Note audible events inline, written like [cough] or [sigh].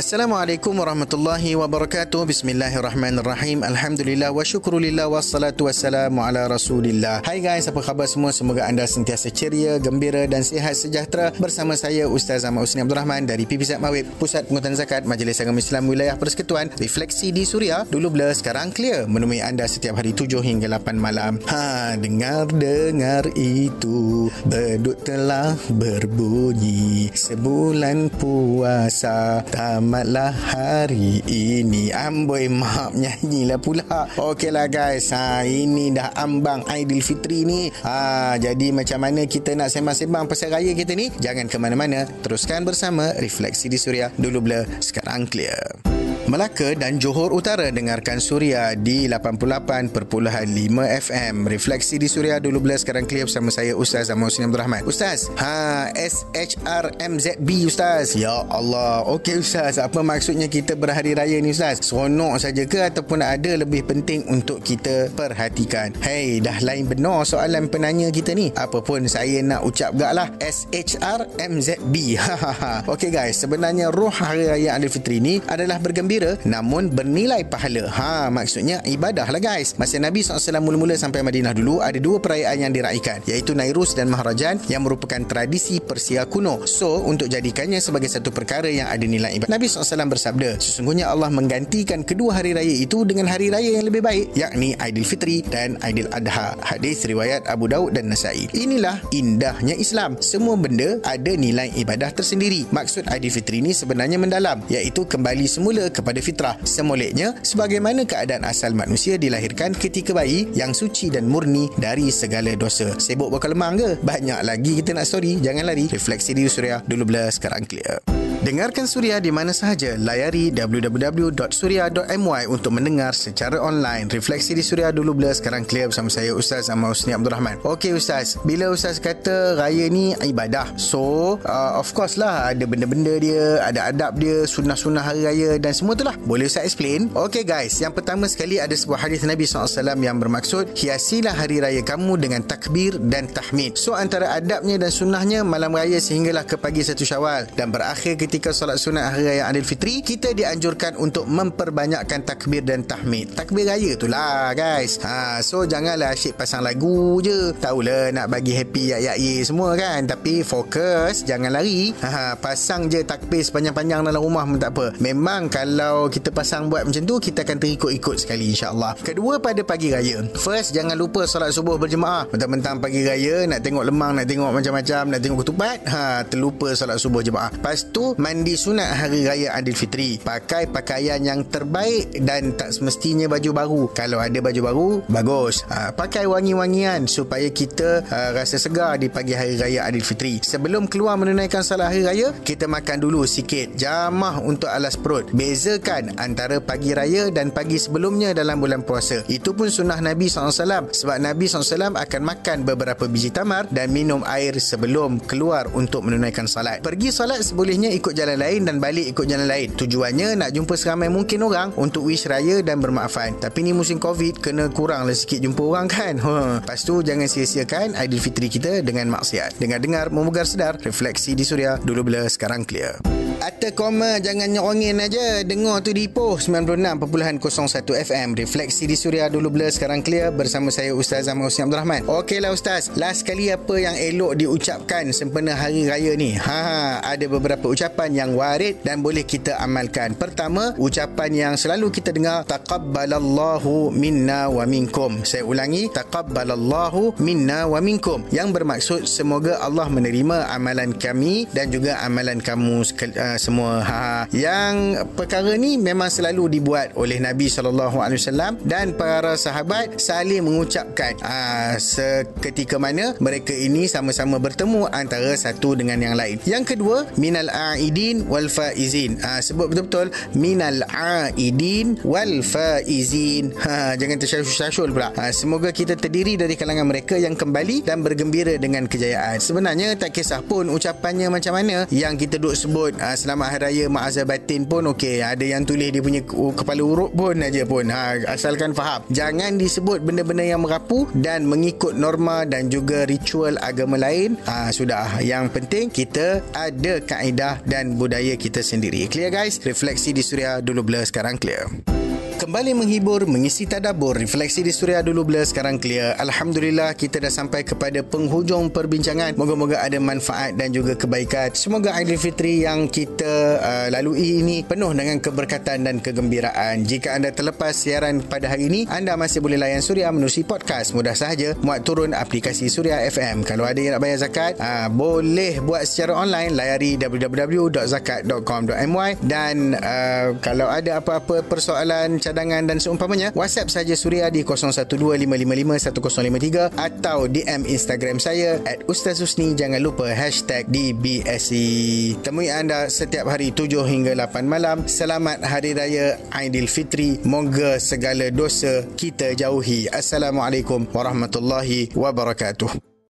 Assalamualaikum warahmatullahi wabarakatuh. Bismillahirrahmanirrahim. Alhamdulillah wa syukrulillah wassalatu wassalamu ala Rasulillah. Hai guys, apa khabar semua? Semoga anda sentiasa ceria, gembira dan sihat sejahtera bersama saya Ustaz Ahmad Usni Abdul Rahman dari PPZ Mawib, Pusat Pengutan Zakat Majlis Agama Islam Wilayah Persekutuan. Refleksi di Suria, dulu blur sekarang clear menemui anda setiap hari 7 hingga 8 malam. Ha, dengar-dengar itu beduk telah berbunyi sebulan puasa tamat Selamatlah hari ini. Amboi maaf nyanyilah pula. Okeylah guys. Ha, Ini dah ambang Aidilfitri ni. Ha, Jadi macam mana kita nak sembang-sembang pasal raya kita ni? Jangan ke mana-mana. Teruskan bersama Refleksi di Suria. Dulu blur Sekarang clear Melaka dan Johor Utara dengarkan Suria di 88.5 FM. Refleksi di Suria dulu bila sekarang clear bersama saya Ustaz Ahmad Husni Abdul Rahman. Ustaz, ha SHRMZB Ustaz. Ya Allah. Okey Ustaz, apa maksudnya kita berhari raya ni Ustaz? Seronok saja ke ataupun ada lebih penting untuk kita perhatikan? Hey, dah lain benar soalan penanya kita ni. Apapun saya nak ucap gak lah SHRMZB. [laughs] Okey guys, sebenarnya roh hari raya Aidilfitri ni adalah bergembira gembira namun bernilai pahala. Ha, maksudnya ibadah lah guys. Masa Nabi SAW mula-mula sampai Madinah dulu, ada dua perayaan yang diraikan, iaitu Nairus dan Maharajan yang merupakan tradisi Persia kuno. So, untuk jadikannya sebagai satu perkara yang ada nilai ibadah. Nabi SAW bersabda, sesungguhnya Allah menggantikan kedua hari raya itu dengan hari raya yang lebih baik, yakni Aidilfitri dan Aidil Adha. Hadis riwayat Abu Daud dan Nasai. Inilah indahnya Islam. Semua benda ada nilai ibadah tersendiri. Maksud Aidilfitri ini sebenarnya mendalam, iaitu kembali semula kepada kepada fitrah. Semoleknya, sebagaimana keadaan asal manusia dilahirkan ketika bayi yang suci dan murni dari segala dosa. Sibuk bakal lemang ke? Banyak lagi kita nak story. Jangan lari. Refleksi di Suria. Dulu belas, sekarang clear. Dengarkan Suria di mana sahaja. Layari www.suria.my untuk mendengar secara online. Refleksi di Suria dulu bila sekarang clear bersama saya Ustaz Ahmad Husni Abdul Rahman. Okey Ustaz, bila Ustaz kata raya ni ibadah. So, uh, of course lah ada benda-benda dia, ada adab dia, sunnah-sunnah hari raya dan semua tu lah. Boleh saya explain? Okey guys, yang pertama sekali ada sebuah hadis Nabi SAW yang bermaksud hiasilah hari raya kamu dengan takbir dan tahmid. So, antara adabnya dan sunnahnya malam raya sehinggalah ke pagi satu syawal dan berakhir ke ketika solat sunat hari raya Adil Fitri kita dianjurkan untuk memperbanyakkan takbir dan tahmid. Takbir raya tu lah guys. Ha, so janganlah asyik pasang lagu je. Tahulah nak bagi happy yak yak ye semua kan. Tapi fokus jangan lari. Ha, pasang je takbir sepanjang-panjang dalam rumah pun tak apa. Memang kalau kita pasang buat macam tu kita akan terikut-ikut sekali insyaAllah. Kedua pada pagi raya. First jangan lupa solat subuh berjemaah. Mentang-mentang pagi raya nak tengok lemang nak tengok macam-macam nak tengok ketupat ha, terlupa solat subuh jemaah lepas tu mandi sunat hari raya Aidilfitri. Pakai pakaian yang terbaik dan tak semestinya baju baru. Kalau ada baju baru, bagus. Ha, pakai wangi-wangian supaya kita ha, rasa segar di pagi hari raya Aidilfitri. Sebelum keluar menunaikan salat hari raya, kita makan dulu sikit. Jamah untuk alas perut. Bezakan antara pagi raya dan pagi sebelumnya dalam bulan puasa. Itu pun sunnah Nabi SAW. Sebab Nabi SAW akan makan beberapa biji tamar dan minum air sebelum keluar untuk menunaikan salat. Pergi salat sebolehnya ikut ikut jalan lain dan balik ikut jalan lain. Tujuannya nak jumpa seramai mungkin orang untuk wish raya dan bermaafan. Tapi ni musim COVID kena kurang lah sikit jumpa orang kan. Ha. [laughs] Lepas tu jangan sia-siakan Aidilfitri kita dengan maksiat. Dengar-dengar memugar sedar refleksi di suria dulu bila sekarang clear. Atta koma jangan nyerongin aja. Dengar tu di Ipoh 96.01 FM. Refleksi di Suria dulu blur sekarang clear bersama saya Ustaz Ahmad Husni Abdul Rahman. Okeylah Ustaz. Last kali apa yang elok diucapkan sempena hari raya ni? Ha, ada beberapa ucapan yang warid dan boleh kita amalkan. Pertama, ucapan yang selalu kita dengar taqabbalallahu minna wa minkum. Saya ulangi, taqabbalallahu minna wa minkum. Yang bermaksud semoga Allah menerima amalan kami dan juga amalan kamu sekalian semua. Ha yang perkara ni memang selalu dibuat oleh Nabi sallallahu alaihi wasallam dan para sahabat saling mengucapkan. Ha, seketika mana mereka ini sama-sama bertemu antara satu dengan yang lain. Yang kedua minal aidin wal faizin ha, sebut betul-betul minal aidin wal faizin ha, jangan tersyashul pula ha, semoga kita terdiri dari kalangan mereka yang kembali dan bergembira dengan kejayaan sebenarnya tak kisah pun ucapannya macam mana yang kita duk sebut ha, selamat hari raya Ma'azah batin pun okey. Ada yang tulis dia punya kepala urut pun aja pun. Ha, asalkan faham. Jangan disebut benda-benda yang merapu dan mengikut norma dan juga ritual agama lain. Ha, sudah. Yang penting kita ada kaedah dan budaya kita sendiri. Clear guys? Refleksi di Suria dulu blur sekarang clear kembali menghibur, mengisi tadabur, refleksi di Suria dulu blur sekarang clear. Alhamdulillah kita dah sampai kepada penghujung perbincangan. Moga-moga ada manfaat dan juga kebaikan. Semoga Aidilfitri yang kita uh, lalui ini penuh dengan keberkatan dan kegembiraan. Jika anda terlepas siaran pada hari ini, anda masih boleh layan Suria menerusi podcast. Mudah sahaja muat turun aplikasi Suria FM. Kalau ada yang nak bayar zakat, uh, boleh buat secara online layari www.zakat.com.my dan uh, kalau ada apa-apa persoalan cadangan dan seumpamanya WhatsApp saja Suria di 0125551053 atau DM Instagram saya at Ustaz Husni jangan lupa hashtag DBSE temui anda setiap hari 7 hingga 8 malam. Selamat Hari Raya Aidilfitri moga segala dosa kita jauhi. Assalamualaikum warahmatullahi wabarakatuh